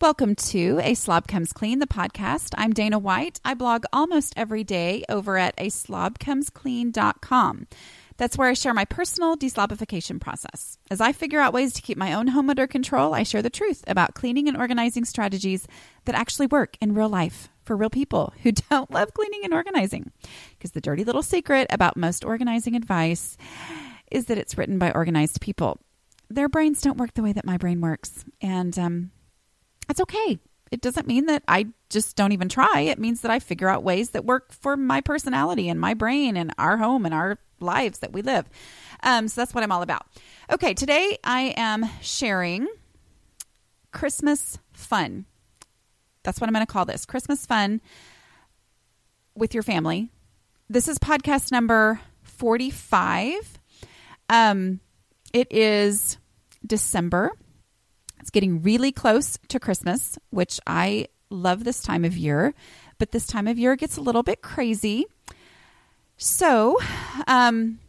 Welcome to A Slob Comes Clean, the podcast. I'm Dana White. I blog almost every day over at a slobcomesclean.com. That's where I share my personal deslobification process. As I figure out ways to keep my own home under control, I share the truth about cleaning and organizing strategies that actually work in real life for real people who don't love cleaning and organizing. Because the dirty little secret about most organizing advice is that it's written by organized people. Their brains don't work the way that my brain works. And um, that's okay. It doesn't mean that I just don't even try. It means that I figure out ways that work for my personality and my brain and our home and our lives that we live. Um, so that's what I'm all about. Okay, today I am sharing Christmas fun. That's what I'm going to call this Christmas fun with your family. This is podcast number 45. Um, it is December. It's getting really close to Christmas, which I love this time of year, but this time of year gets a little bit crazy. So, um,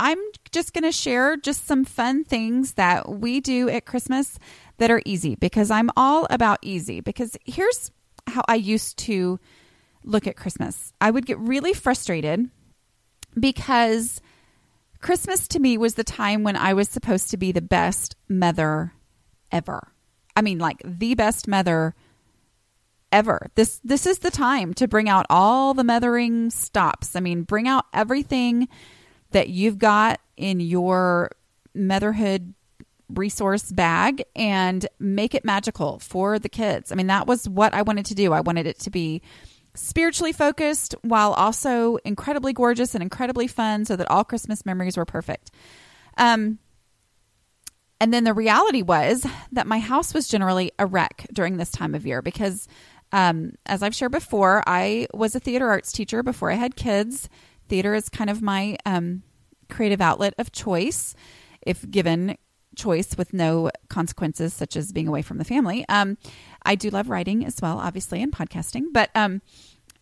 I'm just going to share just some fun things that we do at Christmas that are easy because I'm all about easy. Because here's how I used to look at Christmas I would get really frustrated because Christmas to me was the time when I was supposed to be the best mother ever. I mean, like the best mother ever. This this is the time to bring out all the mothering stops. I mean, bring out everything that you've got in your motherhood resource bag and make it magical for the kids. I mean, that was what I wanted to do. I wanted it to be spiritually focused while also incredibly gorgeous and incredibly fun so that all Christmas memories were perfect. Um and then the reality was that my house was generally a wreck during this time of year because, um, as I've shared before, I was a theater arts teacher before I had kids. Theater is kind of my um, creative outlet of choice, if given choice with no consequences, such as being away from the family. Um, I do love writing as well, obviously, and podcasting, but um,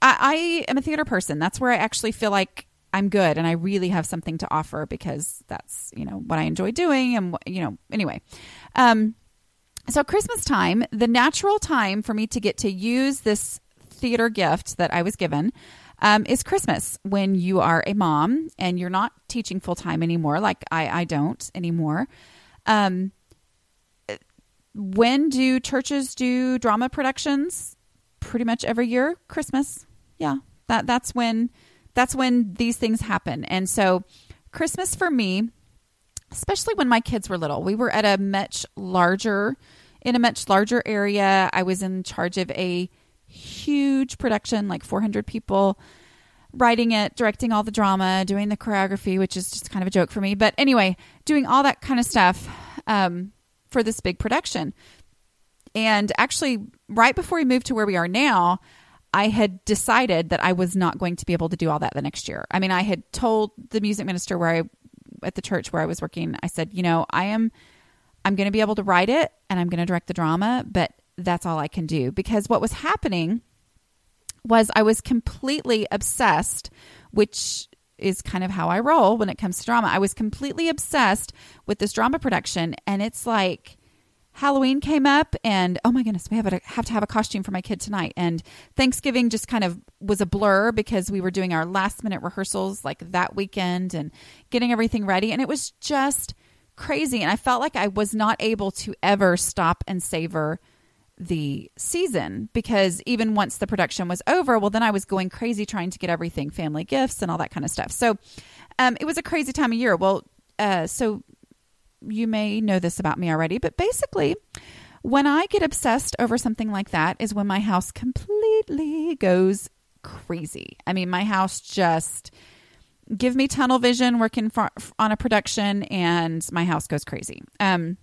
I, I am a theater person. That's where I actually feel like I'm good and I really have something to offer because that's, you know, what I enjoy doing and you know, anyway. Um so Christmas time, the natural time for me to get to use this theater gift that I was given um, is Christmas when you are a mom and you're not teaching full time anymore, like I, I don't anymore. Um, when do churches do drama productions? Pretty much every year, Christmas. Yeah, that that's when that's when these things happen. And so, Christmas for me, especially when my kids were little, we were at a much larger, in a much larger area. I was in charge of a huge production, like 400 people, writing it, directing all the drama, doing the choreography, which is just kind of a joke for me. But anyway, doing all that kind of stuff um, for this big production. And actually, right before we moved to where we are now, I had decided that I was not going to be able to do all that the next year. I mean, I had told the music minister where I at the church where I was working, I said, you know, I am I'm going to be able to write it and I'm going to direct the drama, but that's all I can do because what was happening was I was completely obsessed, which is kind of how I roll when it comes to drama. I was completely obsessed with this drama production and it's like Halloween came up, and oh my goodness, we have, a, have to have a costume for my kid tonight. And Thanksgiving just kind of was a blur because we were doing our last minute rehearsals like that weekend and getting everything ready. And it was just crazy. And I felt like I was not able to ever stop and savor the season because even once the production was over, well, then I was going crazy trying to get everything family gifts and all that kind of stuff. So um, it was a crazy time of year. Well, uh, so you may know this about me already, but basically, when I get obsessed over something like that, is when my house completely goes crazy. I mean, my house just give me tunnel vision working for, on a production, and my house goes crazy. Um,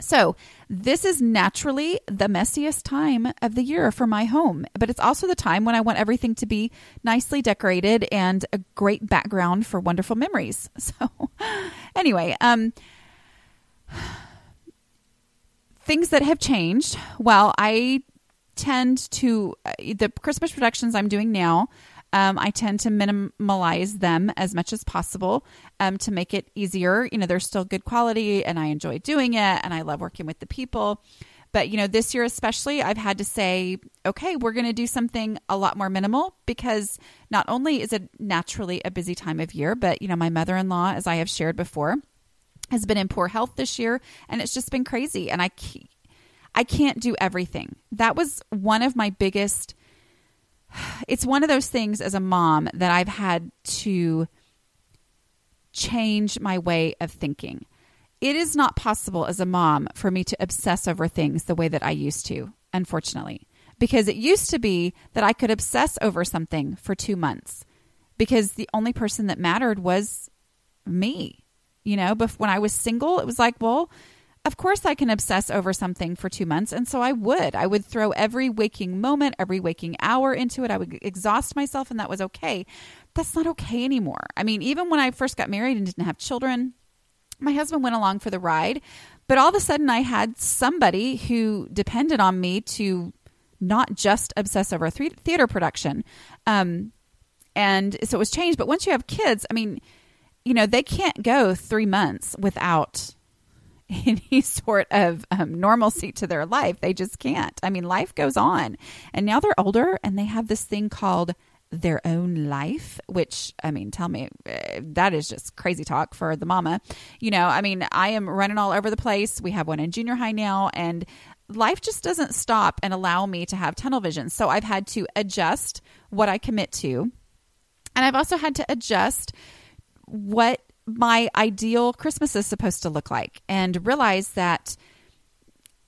so, this is naturally the messiest time of the year for my home, but it's also the time when I want everything to be nicely decorated and a great background for wonderful memories. So, anyway, um, things that have changed. Well, I tend to, uh, the Christmas productions I'm doing now, um, I tend to minimalize them as much as possible um, to make it easier. You know, they're still good quality and I enjoy doing it and I love working with the people. But, you know, this year especially, I've had to say, okay, we're going to do something a lot more minimal because not only is it naturally a busy time of year, but, you know, my mother in law, as I have shared before, has been in poor health this year and it's just been crazy. And I, I can't do everything. That was one of my biggest it's one of those things as a mom that I've had to change my way of thinking. It is not possible as a mom for me to obsess over things the way that I used to, unfortunately, because it used to be that I could obsess over something for two months because the only person that mattered was me. You know, but when I was single, it was like, well, of course I can obsess over something for two months. And so I would. I would throw every waking moment, every waking hour into it. I would exhaust myself, and that was okay. That's not okay anymore. I mean, even when I first got married and didn't have children, my husband went along for the ride. But all of a sudden, I had somebody who depended on me to not just obsess over a theater production. Um, and so it was changed. But once you have kids, I mean, you know, they can't go three months without any sort of um, normalcy to their life. They just can't. I mean, life goes on. And now they're older and they have this thing called their own life, which, I mean, tell me, uh, that is just crazy talk for the mama. You know, I mean, I am running all over the place. We have one in junior high now, and life just doesn't stop and allow me to have tunnel vision. So I've had to adjust what I commit to. And I've also had to adjust what my ideal Christmas is supposed to look like and realize that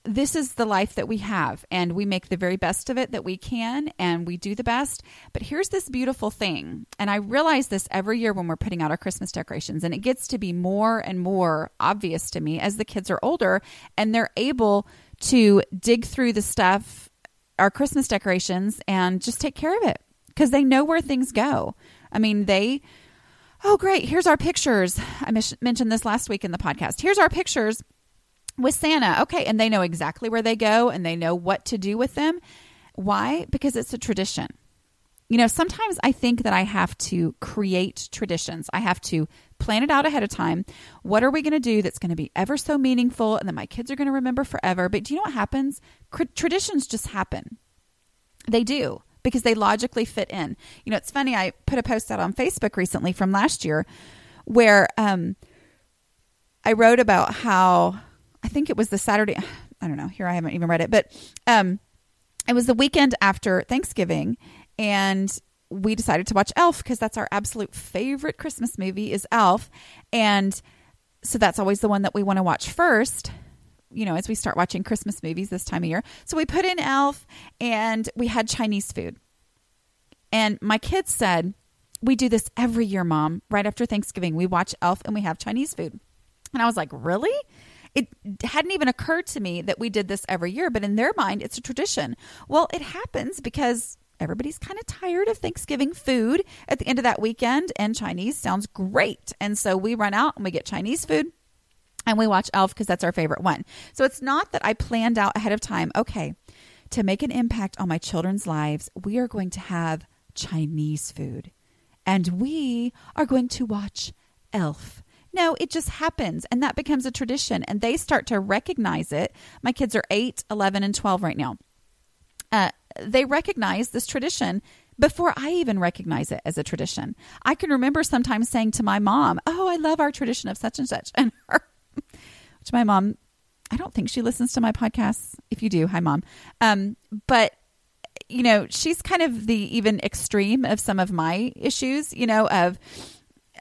this is the life that we have and we make the very best of it that we can and we do the best. But here's this beautiful thing. And I realize this every year when we're putting out our Christmas decorations and it gets to be more and more obvious to me as the kids are older and they're able to dig through the stuff, our Christmas decorations and just take care of it because they know where things go. I mean, they oh, great, here's our pictures. I mentioned this last week in the podcast. Here's our pictures with Santa. Okay, and they know exactly where they go and they know what to do with them. Why? Because it's a tradition. You know, sometimes I think that I have to create traditions. I have to plan it out ahead of time. What are we going to do that's going to be ever so meaningful and that my kids are going to remember forever? But do you know what happens? Traditions just happen. They do because they logically fit in. You know, it's funny. I put a post out on Facebook recently from last year where um, I wrote about how I think it was the Saturday. I don't know. Here I haven't even read it, but um, it was the weekend after Thanksgiving, and we decided to watch Elf because that's our absolute favorite Christmas movie is Elf, and so that's always the one that we want to watch first you know, as we start watching Christmas movies this time of year. So we put in Elf and we had Chinese food. And my kids said, We do this every year, mom. Right after Thanksgiving, we watch Elf and we have Chinese food. And I was like, Really? It hadn't even occurred to me that we did this every year, but in their mind, it's a tradition. Well, it happens because everybody's kind of tired of Thanksgiving food at the end of that weekend, and Chinese sounds great. And so we run out and we get Chinese food and we watch Elf because that's our favorite one. So it's not that I planned out ahead of time, okay, to make an impact on my children's lives, we are going to have Chinese food and we are going to watch Elf. No, it just happens and that becomes a tradition and they start to recognize it. My kids are 8, 11, and 12 right now. Uh, they recognize this tradition before I even recognize it as a tradition. I can remember sometimes saying to my mom, Oh, I love our tradition of such and such. And her which my mom, I don't think she listens to my podcasts. If you do, hi mom. Um, but you know, she's kind of the even extreme of some of my issues, you know, of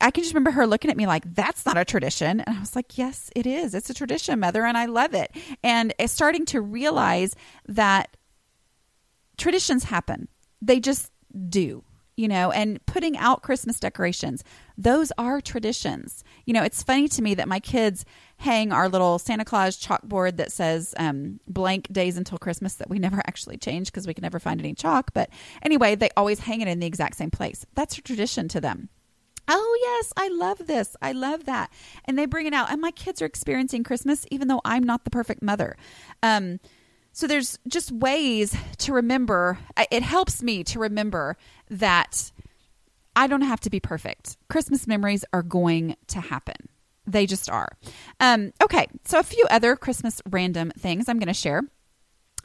I can just remember her looking at me like, that's not a tradition. And I was like, yes, it is. It's a tradition, mother, and I love it. And starting to realize that traditions happen, they just do. You know, and putting out Christmas decorations. Those are traditions. You know, it's funny to me that my kids hang our little Santa Claus chalkboard that says um, blank days until Christmas that we never actually change because we can never find any chalk. But anyway, they always hang it in the exact same place. That's a tradition to them. Oh, yes, I love this. I love that. And they bring it out. And my kids are experiencing Christmas, even though I'm not the perfect mother. Um, so there's just ways to remember. It helps me to remember that I don't have to be perfect. Christmas memories are going to happen. They just are. Um, okay, so a few other Christmas random things I'm going to share.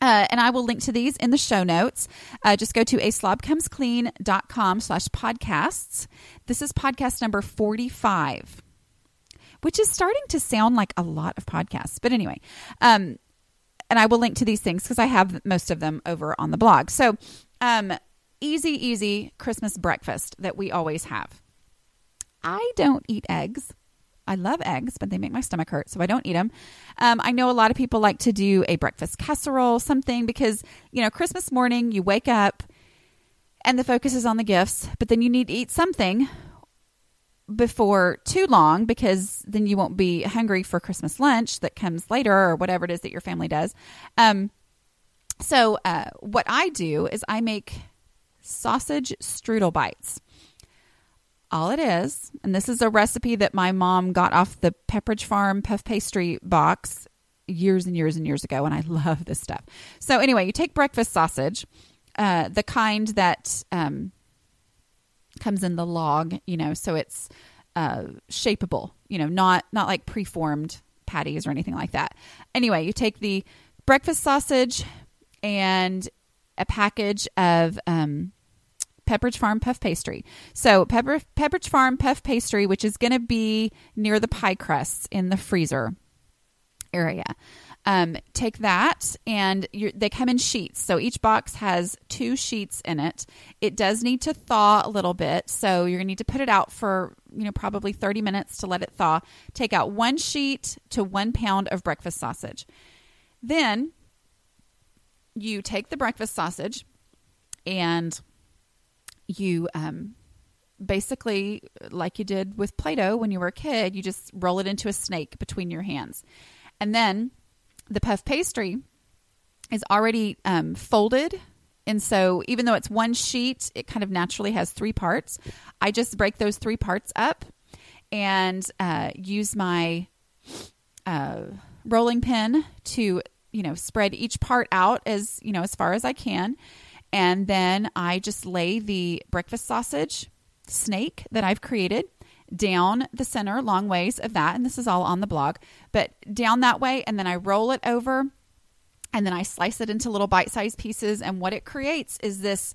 Uh, and I will link to these in the show notes. Uh, just go to a slash podcasts. This is podcast number 45, which is starting to sound like a lot of podcasts. But anyway, um, and I will link to these things because I have most of them over on the blog. So, um, easy, easy Christmas breakfast that we always have. I don't eat eggs. I love eggs, but they make my stomach hurt, so I don't eat them. Um, I know a lot of people like to do a breakfast casserole, something because, you know, Christmas morning, you wake up and the focus is on the gifts, but then you need to eat something before too long because then you won't be hungry for Christmas lunch that comes later or whatever it is that your family does. Um, so, uh, what I do is I make sausage strudel bites all it is, and this is a recipe that my mom got off the Pepperidge Farm puff pastry box years and years and years ago, and I love this stuff. So, anyway, you take breakfast sausage, uh, the kind that um, comes in the log, you know, so it's uh, shapeable, you know, not not like preformed patties or anything like that. Anyway, you take the breakfast sausage and a package of um, Pepperidge Farm puff pastry. So Pepper, Pepperidge Farm puff pastry, which is going to be near the pie crusts in the freezer area. Um, take that, and they come in sheets. So each box has two sheets in it. It does need to thaw a little bit, so you're going to need to put it out for you know probably 30 minutes to let it thaw. Take out one sheet to one pound of breakfast sausage. Then you take the breakfast sausage and you um, basically, like you did with Play Doh when you were a kid, you just roll it into a snake between your hands. And then the puff pastry is already um, folded. And so, even though it's one sheet, it kind of naturally has three parts. I just break those three parts up and uh, use my uh, rolling pin to, you know, spread each part out as, you know, as far as I can. And then I just lay the breakfast sausage snake that I've created down the center, long ways of that. And this is all on the blog, but down that way. And then I roll it over and then I slice it into little bite sized pieces. And what it creates is this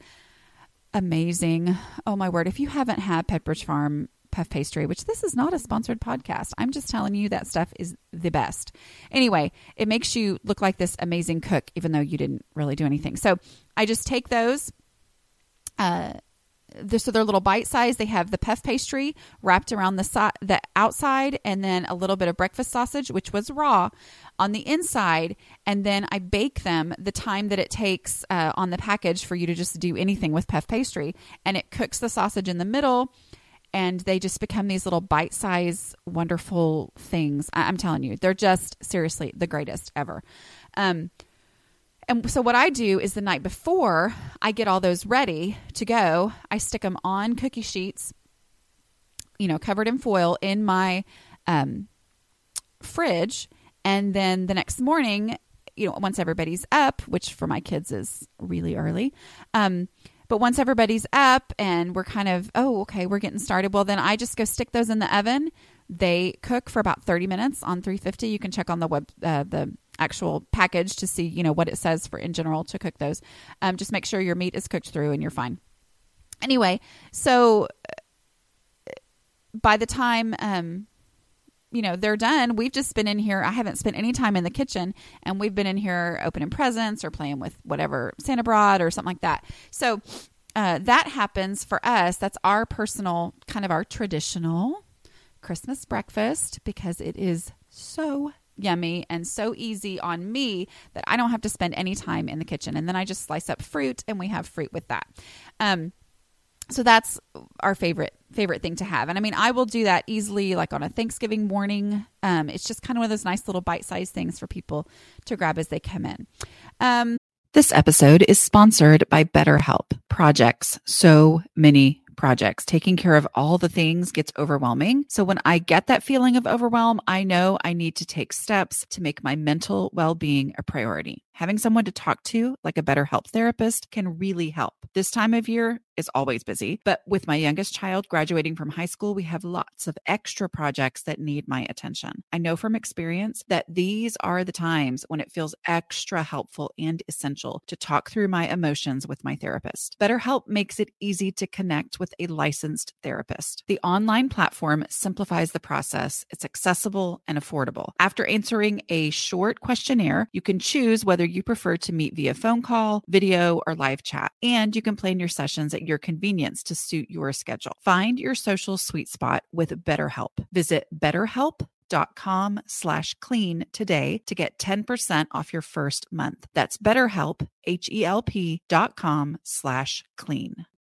amazing, oh my word, if you haven't had Pepperidge Farm puff pastry, which this is not a sponsored podcast. I'm just telling you that stuff is the best. Anyway, it makes you look like this amazing cook, even though you didn't really do anything. So I just take those. Uh, so they're little bite size. They have the puff pastry wrapped around the si- the outside, and then a little bit of breakfast sausage, which was raw, on the inside. And then I bake them the time that it takes uh, on the package for you to just do anything with puff pastry, and it cooks the sausage in the middle and they just become these little bite size, wonderful things. I- am telling you, they're just seriously the greatest ever. Um, and so, what I do is the night before I get all those ready to go, I stick them on cookie sheets, you know, covered in foil in my um, fridge. And then the next morning, you know, once everybody's up, which for my kids is really early, um, but once everybody's up and we're kind of, oh, okay, we're getting started, well, then I just go stick those in the oven. They cook for about 30 minutes on 350. You can check on the web, uh, the actual package to see, you know, what it says for in general to cook those. Um, just make sure your meat is cooked through and you're fine. Anyway, so uh, by the time, um, you know they're done. We've just been in here. I haven't spent any time in the kitchen and we've been in here opening presents or playing with whatever santa brought or something like that. So uh, that happens for us. That's our personal kind of our traditional christmas breakfast because it is so yummy and so easy on me that i don't have to spend any time in the kitchen. And then i just slice up fruit and we have fruit with that. Um, so that's our favorite favorite thing to have and i mean i will do that easily like on a thanksgiving morning um, it's just kind of one of those nice little bite-sized things for people to grab as they come in um, this episode is sponsored by betterhelp projects so many projects. Taking care of all the things gets overwhelming. So when I get that feeling of overwhelm, I know I need to take steps to make my mental well being a priority. Having someone to talk to, like a BetterHelp therapist, can really help. This time of year is always busy, but with my youngest child graduating from high school, we have lots of extra projects that need my attention. I know from experience that these are the times when it feels extra helpful and essential to talk through my emotions with my therapist. BetterHelp makes it easy to connect with a licensed therapist. The online platform simplifies the process, it's accessible and affordable. After answering a short questionnaire, you can choose whether you prefer to meet via phone call, video, or live chat. And you can plan your sessions at your convenience to suit your schedule. Find your social sweet spot with BetterHelp. Visit betterhelp.com slash clean today to get 10% off your first month. That's betterhelp, H-E-L-P dot com slash clean.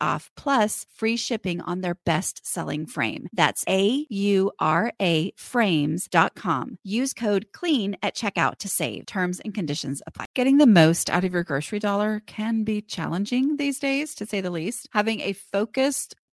off plus free shipping on their best selling frame. That's A U R A frames.com. Use code CLEAN at checkout to save. Terms and conditions apply. Getting the most out of your grocery dollar can be challenging these days, to say the least. Having a focused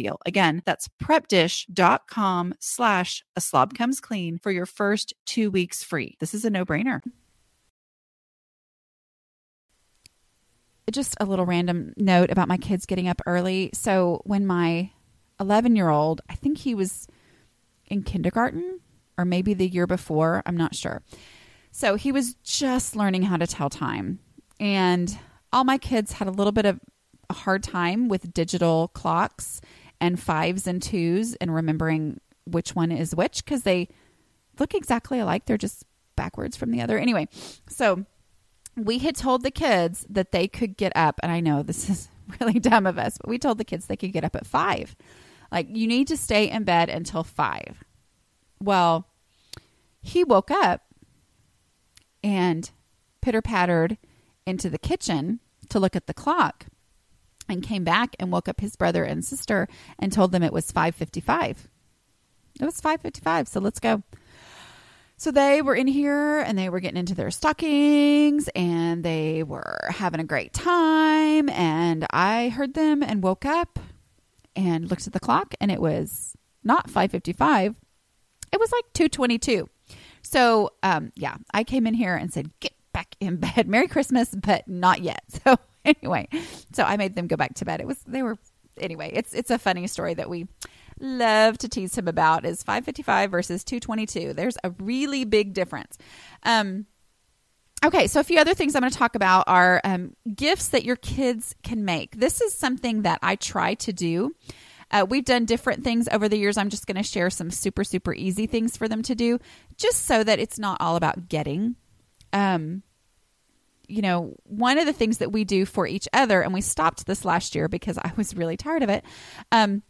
deal. Again, that's prepdish.com slash a slob comes clean for your first two weeks free. This is a no brainer. Just a little random note about my kids getting up early. So when my 11 year old, I think he was in kindergarten or maybe the year before, I'm not sure. So he was just learning how to tell time. And all my kids had a little bit of a hard time with digital clocks and fives and twos and remembering which one is which because they look exactly alike. They're just backwards from the other. Anyway, so we had told the kids that they could get up, and I know this is really dumb of us, but we told the kids they could get up at five. Like, you need to stay in bed until five. Well, he woke up and pitter pattered into the kitchen to look at the clock and came back and woke up his brother and sister and told them it was 5:55. It was 5:55, so let's go. So they were in here and they were getting into their stockings and they were having a great time and I heard them and woke up and looked at the clock and it was not 5:55. It was like 2:22. So, um, yeah, I came in here and said, "Get back in bed. Merry Christmas, but not yet." So, anyway, so I made them go back to bed. It was they were anyway. It's it's a funny story that we love to tease him about is 555 versus 222. There's a really big difference. Um, Okay, so a few other things I'm going to talk about are um, gifts that your kids can make. This is something that I try to do. Uh, we've done different things over the years. I'm just going to share some super, super easy things for them to do, just so that it's not all about getting. Um, you know, one of the things that we do for each other, and we stopped this last year because I was really tired of it. Um,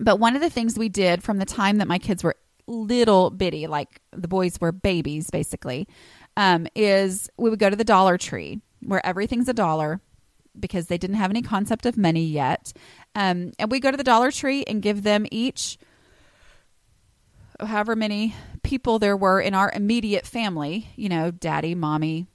but one of the things we did from the time that my kids were little bitty, like the boys were babies, basically, um, is we would go to the Dollar Tree where everything's a dollar because they didn't have any concept of money yet. Um, and we go to the Dollar Tree and give them each however many people there were in our immediate family, you know, daddy, mommy,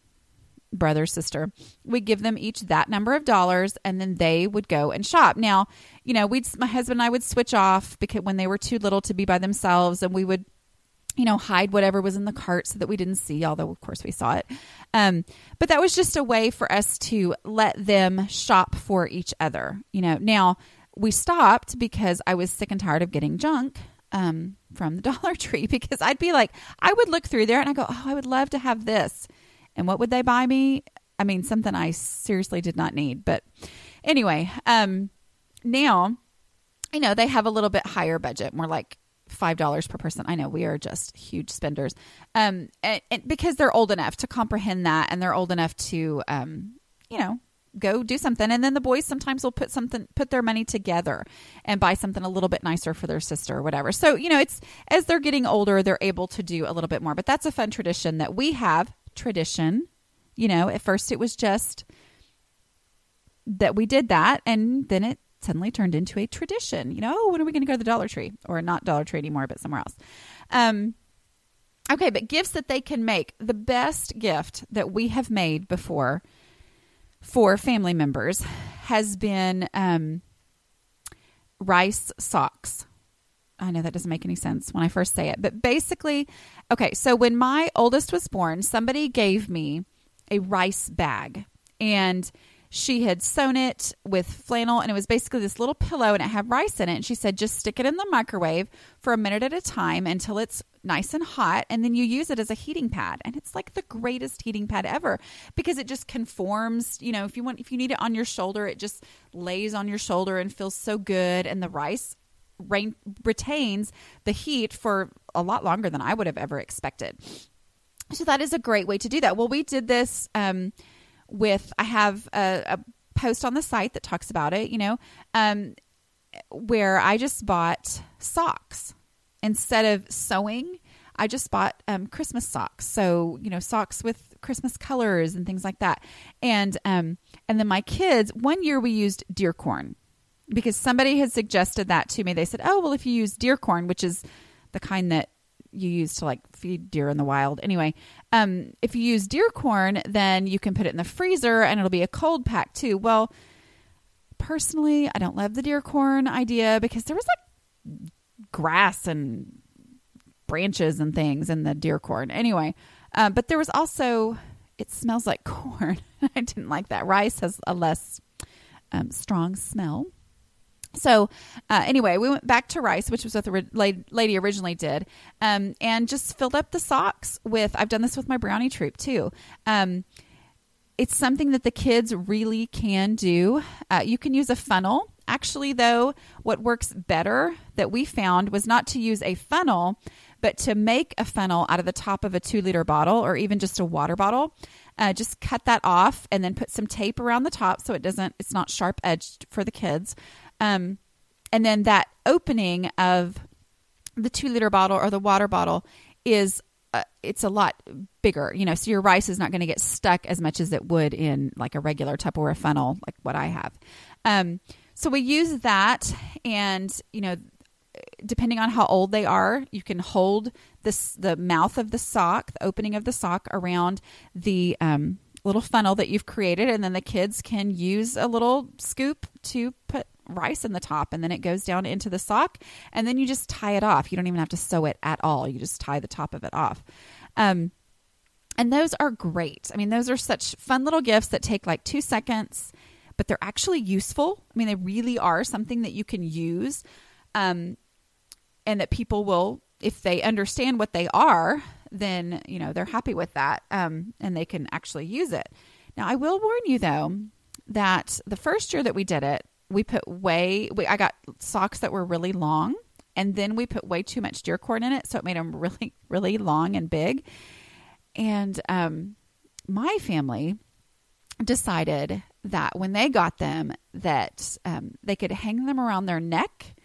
brother, sister, we give them each that number of dollars and then they would go and shop. Now, you know, we'd, my husband and I would switch off because when they were too little to be by themselves and we would you know, hide whatever was in the cart so that we didn't see, although of course we saw it. Um, but that was just a way for us to let them shop for each other. You know, now we stopped because I was sick and tired of getting junk um, from the Dollar Tree because I'd be like, I would look through there and I go, oh, I would love to have this. And what would they buy me? I mean, something I seriously did not need. But anyway, um, now, you know, they have a little bit higher budget, more like five dollars per person. I know we are just huge spenders, um, and, and, because they're old enough to comprehend that, and they're old enough to, um, you know, go do something. And then the boys sometimes will put something, put their money together, and buy something a little bit nicer for their sister or whatever. So you know, it's as they're getting older, they're able to do a little bit more. But that's a fun tradition that we have. Tradition, you know. At first, it was just that we did that, and then it suddenly turned into a tradition. You know, oh, when are we going to go to the Dollar Tree? Or not Dollar Tree anymore, but somewhere else. Um, okay, but gifts that they can make. The best gift that we have made before for family members has been um, rice socks. I know that doesn't make any sense when I first say it, but basically, okay, so when my oldest was born, somebody gave me a rice bag and she had sewn it with flannel and it was basically this little pillow and it had rice in it. And she said, just stick it in the microwave for a minute at a time until it's nice and hot. And then you use it as a heating pad. And it's like the greatest heating pad ever because it just conforms. You know, if you want, if you need it on your shoulder, it just lays on your shoulder and feels so good. And the rice rain, retains the heat for a lot longer than I would have ever expected. So that is a great way to do that. Well, we did this. Um, with I have a, a post on the site that talks about it, you know, um, where I just bought socks instead of sewing. I just bought um, Christmas socks, so you know socks with Christmas colors and things like that. And um, and then my kids. One year we used deer corn because somebody had suggested that to me. They said, "Oh well, if you use deer corn, which is the kind that you use to like feed deer in the wild. Anyway, um, if you use deer corn, then you can put it in the freezer and it'll be a cold pack too. Well, personally, I don't love the deer corn idea because there was like grass and branches and things in the deer corn. Anyway, uh, but there was also it smells like corn. I didn't like that. Rice has a less um, strong smell. So, uh, anyway, we went back to rice, which was what the lady originally did, um, and just filled up the socks with. I've done this with my brownie troop too. Um, it's something that the kids really can do. Uh, you can use a funnel. Actually, though, what works better that we found was not to use a funnel, but to make a funnel out of the top of a two liter bottle or even just a water bottle. Uh, just cut that off and then put some tape around the top so it doesn't, it's not sharp edged for the kids. Um, and then that opening of the two liter bottle or the water bottle is uh, it's a lot bigger, you know, so your rice is not going to get stuck as much as it would in like a regular Tupperware funnel, like what I have. Um, so we use that, and you know, depending on how old they are, you can hold this the mouth of the sock, the opening of the sock around the um, little funnel that you've created, and then the kids can use a little scoop to put rice in the top and then it goes down into the sock and then you just tie it off. You don't even have to sew it at all. You just tie the top of it off. Um, and those are great. I mean, those are such fun little gifts that take like two seconds, but they're actually useful. I mean, they really are something that you can use um, and that people will, if they understand what they are, then you know they're happy with that, um, and they can actually use it. Now, I will warn you though that the first year that we did it, we put way. We, I got socks that were really long, and then we put way too much deer corn in it, so it made them really, really long and big. And um, my family decided that when they got them, that um, they could hang them around their neck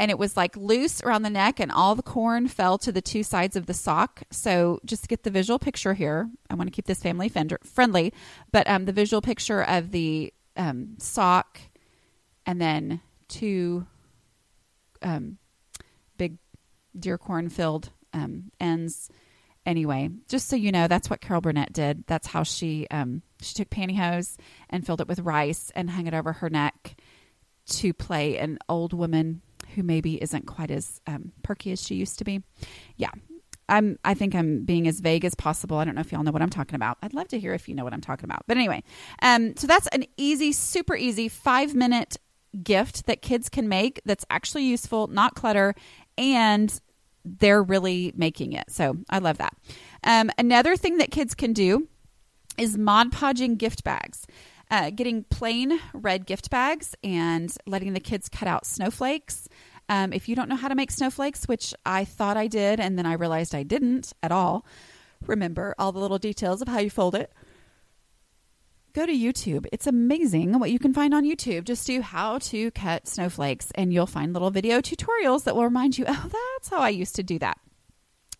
and it was like loose around the neck and all the corn fell to the two sides of the sock so just get the visual picture here i want to keep this family friendly but um, the visual picture of the um, sock and then two um, big deer corn filled um, ends anyway just so you know that's what carol burnett did that's how she um, she took pantyhose and filled it with rice and hung it over her neck to play an old woman who maybe isn't quite as um, perky as she used to be. Yeah. I'm, I think I'm being as vague as possible. I don't know if y'all know what I'm talking about. I'd love to hear if you know what I'm talking about. But anyway, um, so that's an easy, super easy five minute gift that kids can make that's actually useful, not clutter, and they're really making it. So I love that. Um, another thing that kids can do is Mod Podging gift bags. Uh, getting plain red gift bags and letting the kids cut out snowflakes. Um, if you don't know how to make snowflakes, which I thought I did, and then I realized I didn't at all, remember all the little details of how you fold it. Go to YouTube. It's amazing what you can find on YouTube. Just do how to cut snowflakes, and you'll find little video tutorials that will remind you, oh, that's how I used to do that.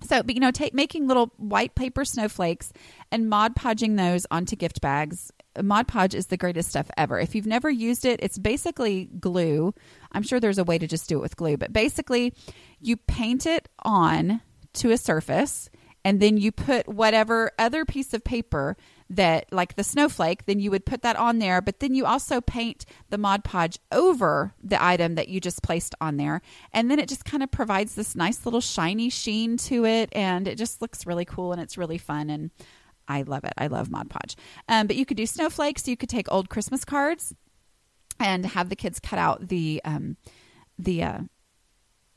So, but you know, take making little white paper snowflakes and Mod Podging those onto gift bags. Mod Podge is the greatest stuff ever. If you've never used it, it's basically glue. I'm sure there's a way to just do it with glue, but basically, you paint it on to a surface and then you put whatever other piece of paper that like the snowflake then you would put that on there but then you also paint the mod podge over the item that you just placed on there and then it just kind of provides this nice little shiny sheen to it and it just looks really cool and it's really fun and i love it. I love mod podge. Um, but you could do snowflakes. You could take old christmas cards and have the kids cut out the um, the uh,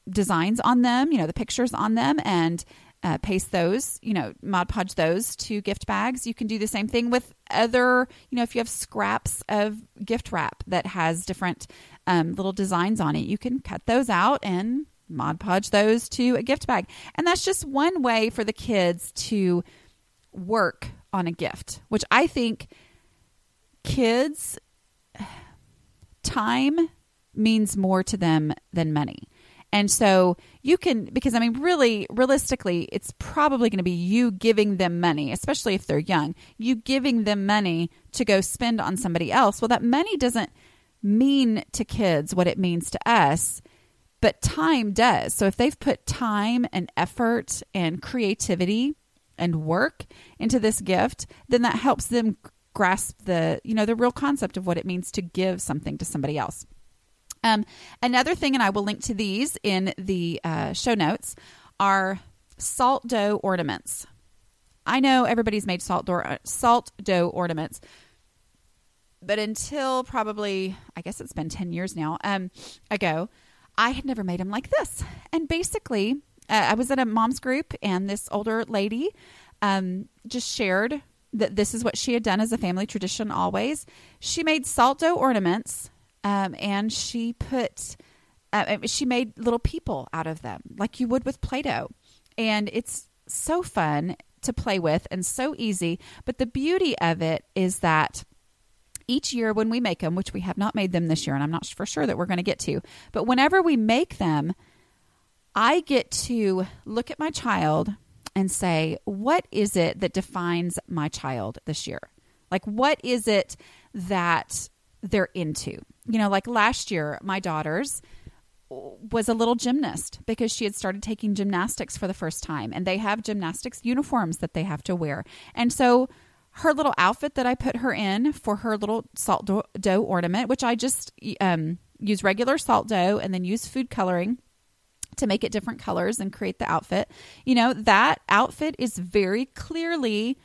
designs on them you know the pictures on them and uh, paste those, you know, Mod Podge those to gift bags. You can do the same thing with other, you know, if you have scraps of gift wrap that has different um, little designs on it, you can cut those out and Mod Podge those to a gift bag. And that's just one way for the kids to work on a gift, which I think kids, time means more to them than money. And so you can, because I mean, really, realistically, it's probably going to be you giving them money, especially if they're young, you giving them money to go spend on somebody else. Well, that money doesn't mean to kids what it means to us, but time does. So if they've put time and effort and creativity and work into this gift, then that helps them grasp the, you know, the real concept of what it means to give something to somebody else. Um, another thing, and I will link to these in the uh, show notes, are salt dough ornaments. I know everybody's made salt dough, salt dough ornaments, but until probably, I guess it's been 10 years now um, ago, I had never made them like this. And basically, uh, I was at a mom's group, and this older lady um, just shared that this is what she had done as a family tradition always. She made salt dough ornaments um, and she put uh, she made little people out of them like you would with play-doh. And it's so fun to play with and so easy. But the beauty of it is that each year when we make them which we have not made them this year and i'm not for sure that we're going to get to but whenever we make them i get to look at my child and say what is it that defines my child this year? Like what is it that they're into you know, like last year, my daughter's was a little gymnast because she had started taking gymnastics for the first time and they have gymnastics uniforms that they have to wear. And so her little outfit that I put her in for her little salt dough ornament, which I just um, use regular salt dough and then use food coloring to make it different colors and create the outfit. You know, that outfit is very clearly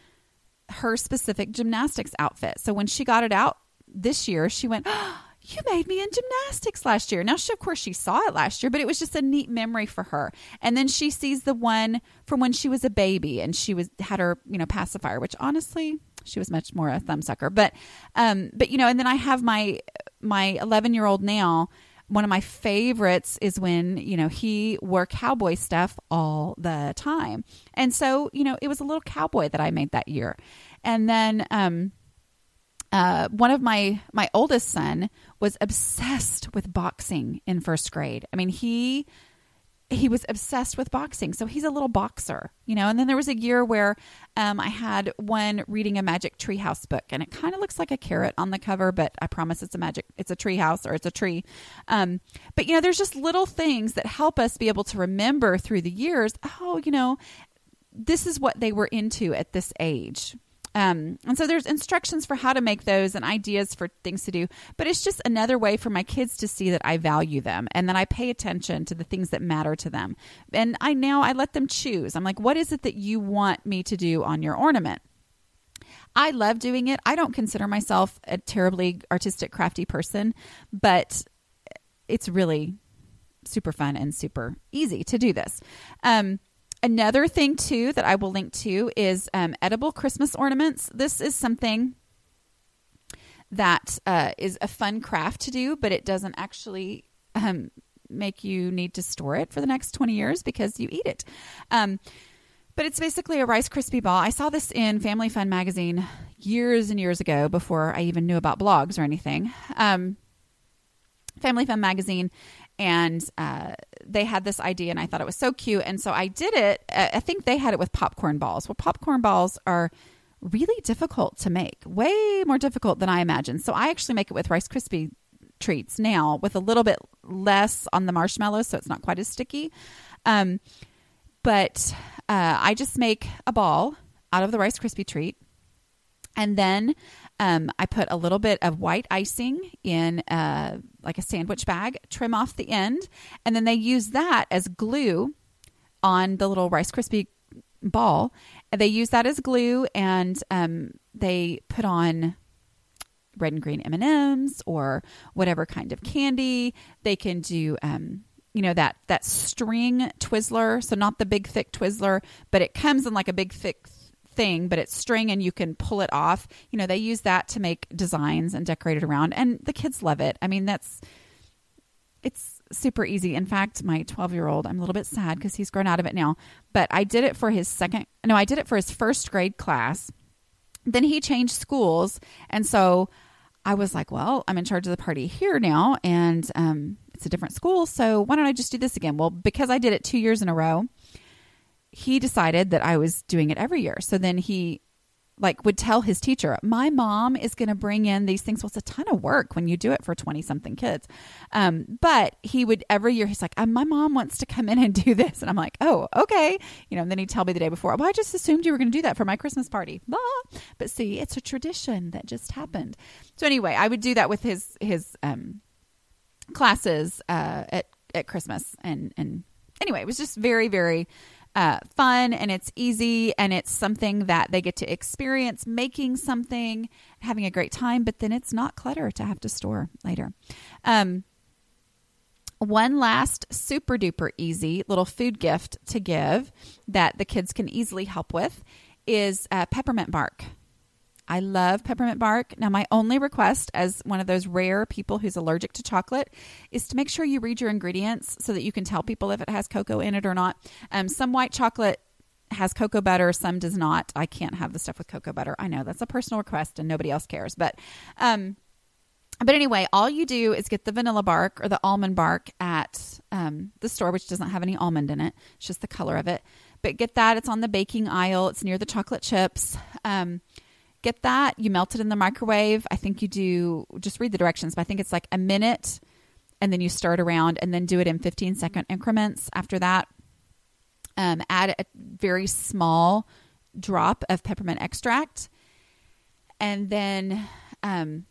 her specific gymnastics outfit. So when she got it out this year, she went, oh, you made me in gymnastics last year. Now, she, of course, she saw it last year, but it was just a neat memory for her. And then she sees the one from when she was a baby and she was had her, you know, pacifier, which honestly, she was much more a thumbsucker. But, um, but you know, and then I have my my 11 year old now. One of my favorites is when you know he wore cowboy stuff all the time, and so you know it was a little cowboy that I made that year, and then um, uh, one of my my oldest son was obsessed with boxing in first grade. I mean, he he was obsessed with boxing, so he's a little boxer, you know. And then there was a year where um, I had one reading a Magic Treehouse book, and it kind of looks like a carrot on the cover, but I promise it's a magic, it's a treehouse or it's a tree. Um, but you know, there's just little things that help us be able to remember through the years. Oh, you know, this is what they were into at this age um, and so there's instructions for how to make those and ideas for things to do. But it's just another way for my kids to see that I value them and that I pay attention to the things that matter to them. And I now I let them choose. I'm like, what is it that you want me to do on your ornament? I love doing it. I don't consider myself a terribly artistic, crafty person, but it's really super fun and super easy to do this. Um, Another thing, too, that I will link to is um, edible Christmas ornaments. This is something that uh, is a fun craft to do, but it doesn't actually um, make you need to store it for the next 20 years because you eat it. Um, but it's basically a Rice Krispie ball. I saw this in Family Fun magazine years and years ago before I even knew about blogs or anything. Um, Family Fun magazine and uh, they had this idea and i thought it was so cute. And so i did it i think they had it with popcorn balls. Well popcorn balls are really difficult to make way more difficult than i imagined so i actually make it with rice krispie treats now with a little bit less on the marshmallows so it's not quite as sticky. Um, but uh, i just make a ball out of the rice krispie treat. And then um, I put a little bit of white icing in uh, like a sandwich bag, trim off the end, and then they use that as glue on the little Rice Krispie ball. They use that as glue, and um, they put on red and green M and M's or whatever kind of candy. They can do. Um, you know that that string Twizzler, so not the big thick Twizzler, but it comes in like a big thick thing, but it's string and you can pull it off. You know, they use that to make designs and decorate it around, and the kids love it. I mean, that's it's super easy. In fact, my 12 year old, I'm a little bit sad because he's grown out of it now, but I did it for his second, no, I did it for his first grade class. Then he changed schools. And so I was like, well, I'm in charge of the party here now, and um, it's a different school. So why don't I just do this again? Well, because I did it two years in a row, he decided that I was doing it every year. So then he like would tell his teacher, "My mom is going to bring in these things." Well, it's a ton of work when you do it for twenty something kids. Um, but he would every year. He's like, uh, "My mom wants to come in and do this," and I'm like, "Oh, okay." You know. And then he'd tell me the day before, "Well, I just assumed you were going to do that for my Christmas party." But see, it's a tradition that just happened. So anyway, I would do that with his his um, classes uh, at at Christmas, and and anyway, it was just very very uh, fun and it's easy and it's something that they get to experience making something, having a great time, but then it's not clutter to have to store later. Um, one last super duper easy little food gift to give that the kids can easily help with is uh, peppermint bark. I love peppermint bark. Now, my only request as one of those rare people who's allergic to chocolate is to make sure you read your ingredients so that you can tell people if it has cocoa in it or not. Um, some white chocolate has cocoa butter, some does not. I can't have the stuff with cocoa butter. I know that's a personal request and nobody else cares. But, um, but anyway, all you do is get the vanilla bark or the almond bark at um, the store, which doesn't have any almond in it. It's just the color of it. But get that. It's on the baking aisle. It's near the chocolate chips. Um, get that. You melt it in the microwave. I think you do, just read the directions, but I think it's like a minute and then you stir it around and then do it in 15 second increments after that. Um, add a very small drop of peppermint extract and then um,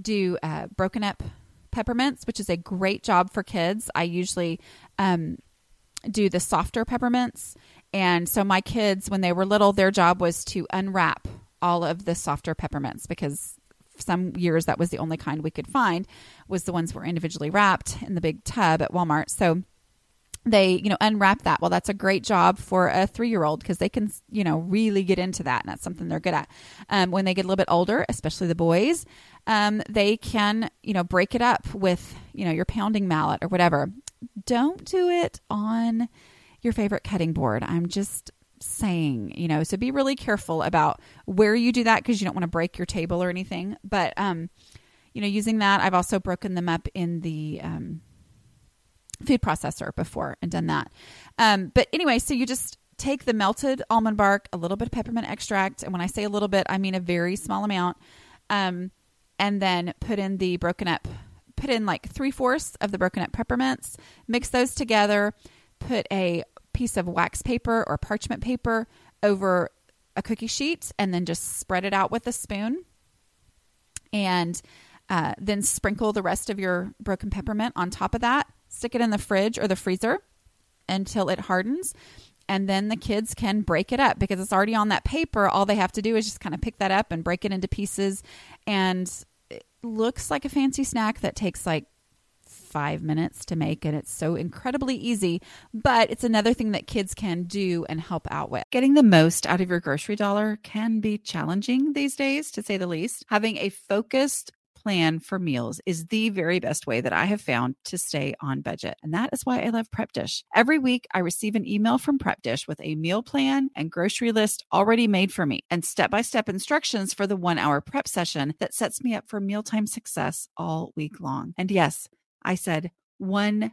do uh, broken up peppermints, which is a great job for kids. I usually um, do the softer peppermints. And so my kids, when they were little, their job was to unwrap all of the softer peppermints because some years that was the only kind we could find was the ones were individually wrapped in the big tub at Walmart. So they you know unwrap that. Well that's a great job for a three-year-old because they can you know really get into that and that's something they're good at. Um, when they get a little bit older especially the boys um, they can you know break it up with you know your pounding mallet or whatever. Don't do it on your favorite cutting board. I'm just saying you know so be really careful about where you do that because you don't want to break your table or anything but um you know using that i've also broken them up in the um food processor before and done that. Um, but anyway, so you just take the melted almond bark, a little bit of peppermint extract, and when I say a little bit, I mean a very small amount, um, and then put in the broken up, put in like three fourths of the broken up peppermints, mix those together, put a piece of wax paper or parchment paper over a cookie sheet, and then just spread it out with a spoon. And uh, then sprinkle the rest of your broken peppermint on top of that stick it in the fridge or the freezer until it hardens. And then the kids can break it up because it's already on that paper. All they have to do is just kind of pick that up and break it into pieces. And it looks like a fancy snack that takes like five minutes to make and it's so incredibly easy but it's another thing that kids can do and help out with getting the most out of your grocery dollar can be challenging these days to say the least having a focused plan for meals is the very best way that I have found to stay on budget. And that is why I love Prep Dish. Every week, I receive an email from Prep Dish with a meal plan and grocery list already made for me and step by step instructions for the one hour prep session that sets me up for mealtime success all week long. And yes, I said one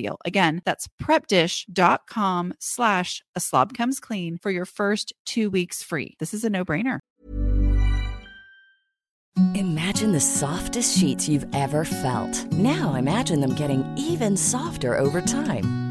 Again, that's prepdish.com slash a slob comes clean for your first two weeks free. This is a no brainer. Imagine the softest sheets you've ever felt. Now imagine them getting even softer over time.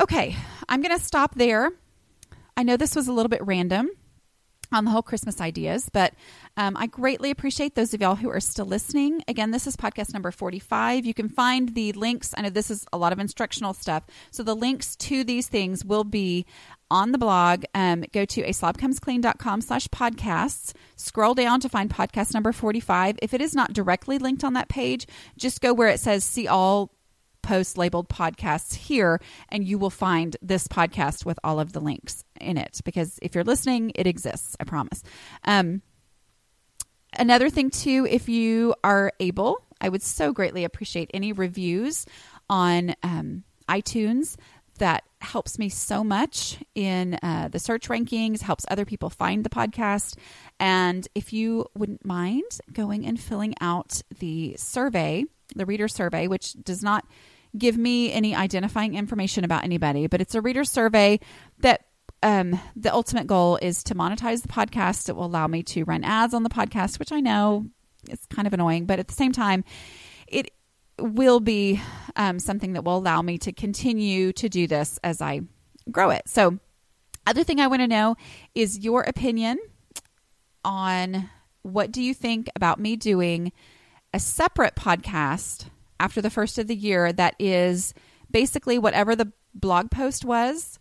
Okay, I'm going to stop there. I know this was a little bit random on the whole Christmas ideas, but um, I greatly appreciate those of y'all who are still listening. Again, this is podcast number 45. You can find the links. I know this is a lot of instructional stuff. So the links to these things will be on the blog. Um, go to a slash podcasts. Scroll down to find podcast number 45. If it is not directly linked on that page, just go where it says see all post labeled podcasts here, and you will find this podcast with all of the links in it. Because if you're listening, it exists, I promise. Um, another thing, too, if you are able, I would so greatly appreciate any reviews on um, iTunes. That helps me so much in uh, the search rankings, helps other people find the podcast. And if you wouldn't mind going and filling out the survey, the reader survey, which does not give me any identifying information about anybody, but it's a reader survey that um, the ultimate goal is to monetize the podcast. It will allow me to run ads on the podcast, which I know is kind of annoying, but at the same time, it will be um, something that will allow me to continue to do this as I grow it. So, other thing I want to know is your opinion on what do you think about me doing a separate podcast after the first of the year that is basically whatever the blog post was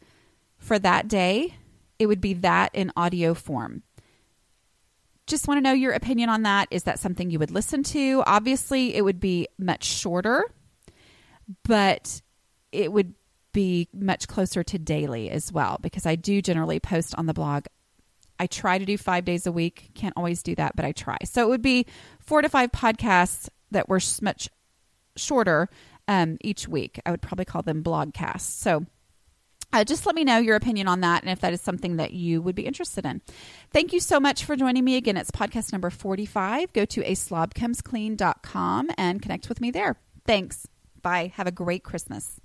for that day, it would be that in audio form. Just want to know your opinion on that. Is that something you would listen to? Obviously, it would be much shorter, but it would be much closer to daily as well because I do generally post on the blog I try to do five days a week. Can't always do that, but I try. So it would be four to five podcasts that were much shorter um, each week. I would probably call them blogcasts. So uh, just let me know your opinion on that and if that is something that you would be interested in. Thank you so much for joining me. Again, it's podcast number 45. Go to a and connect with me there. Thanks. Bye. Have a great Christmas.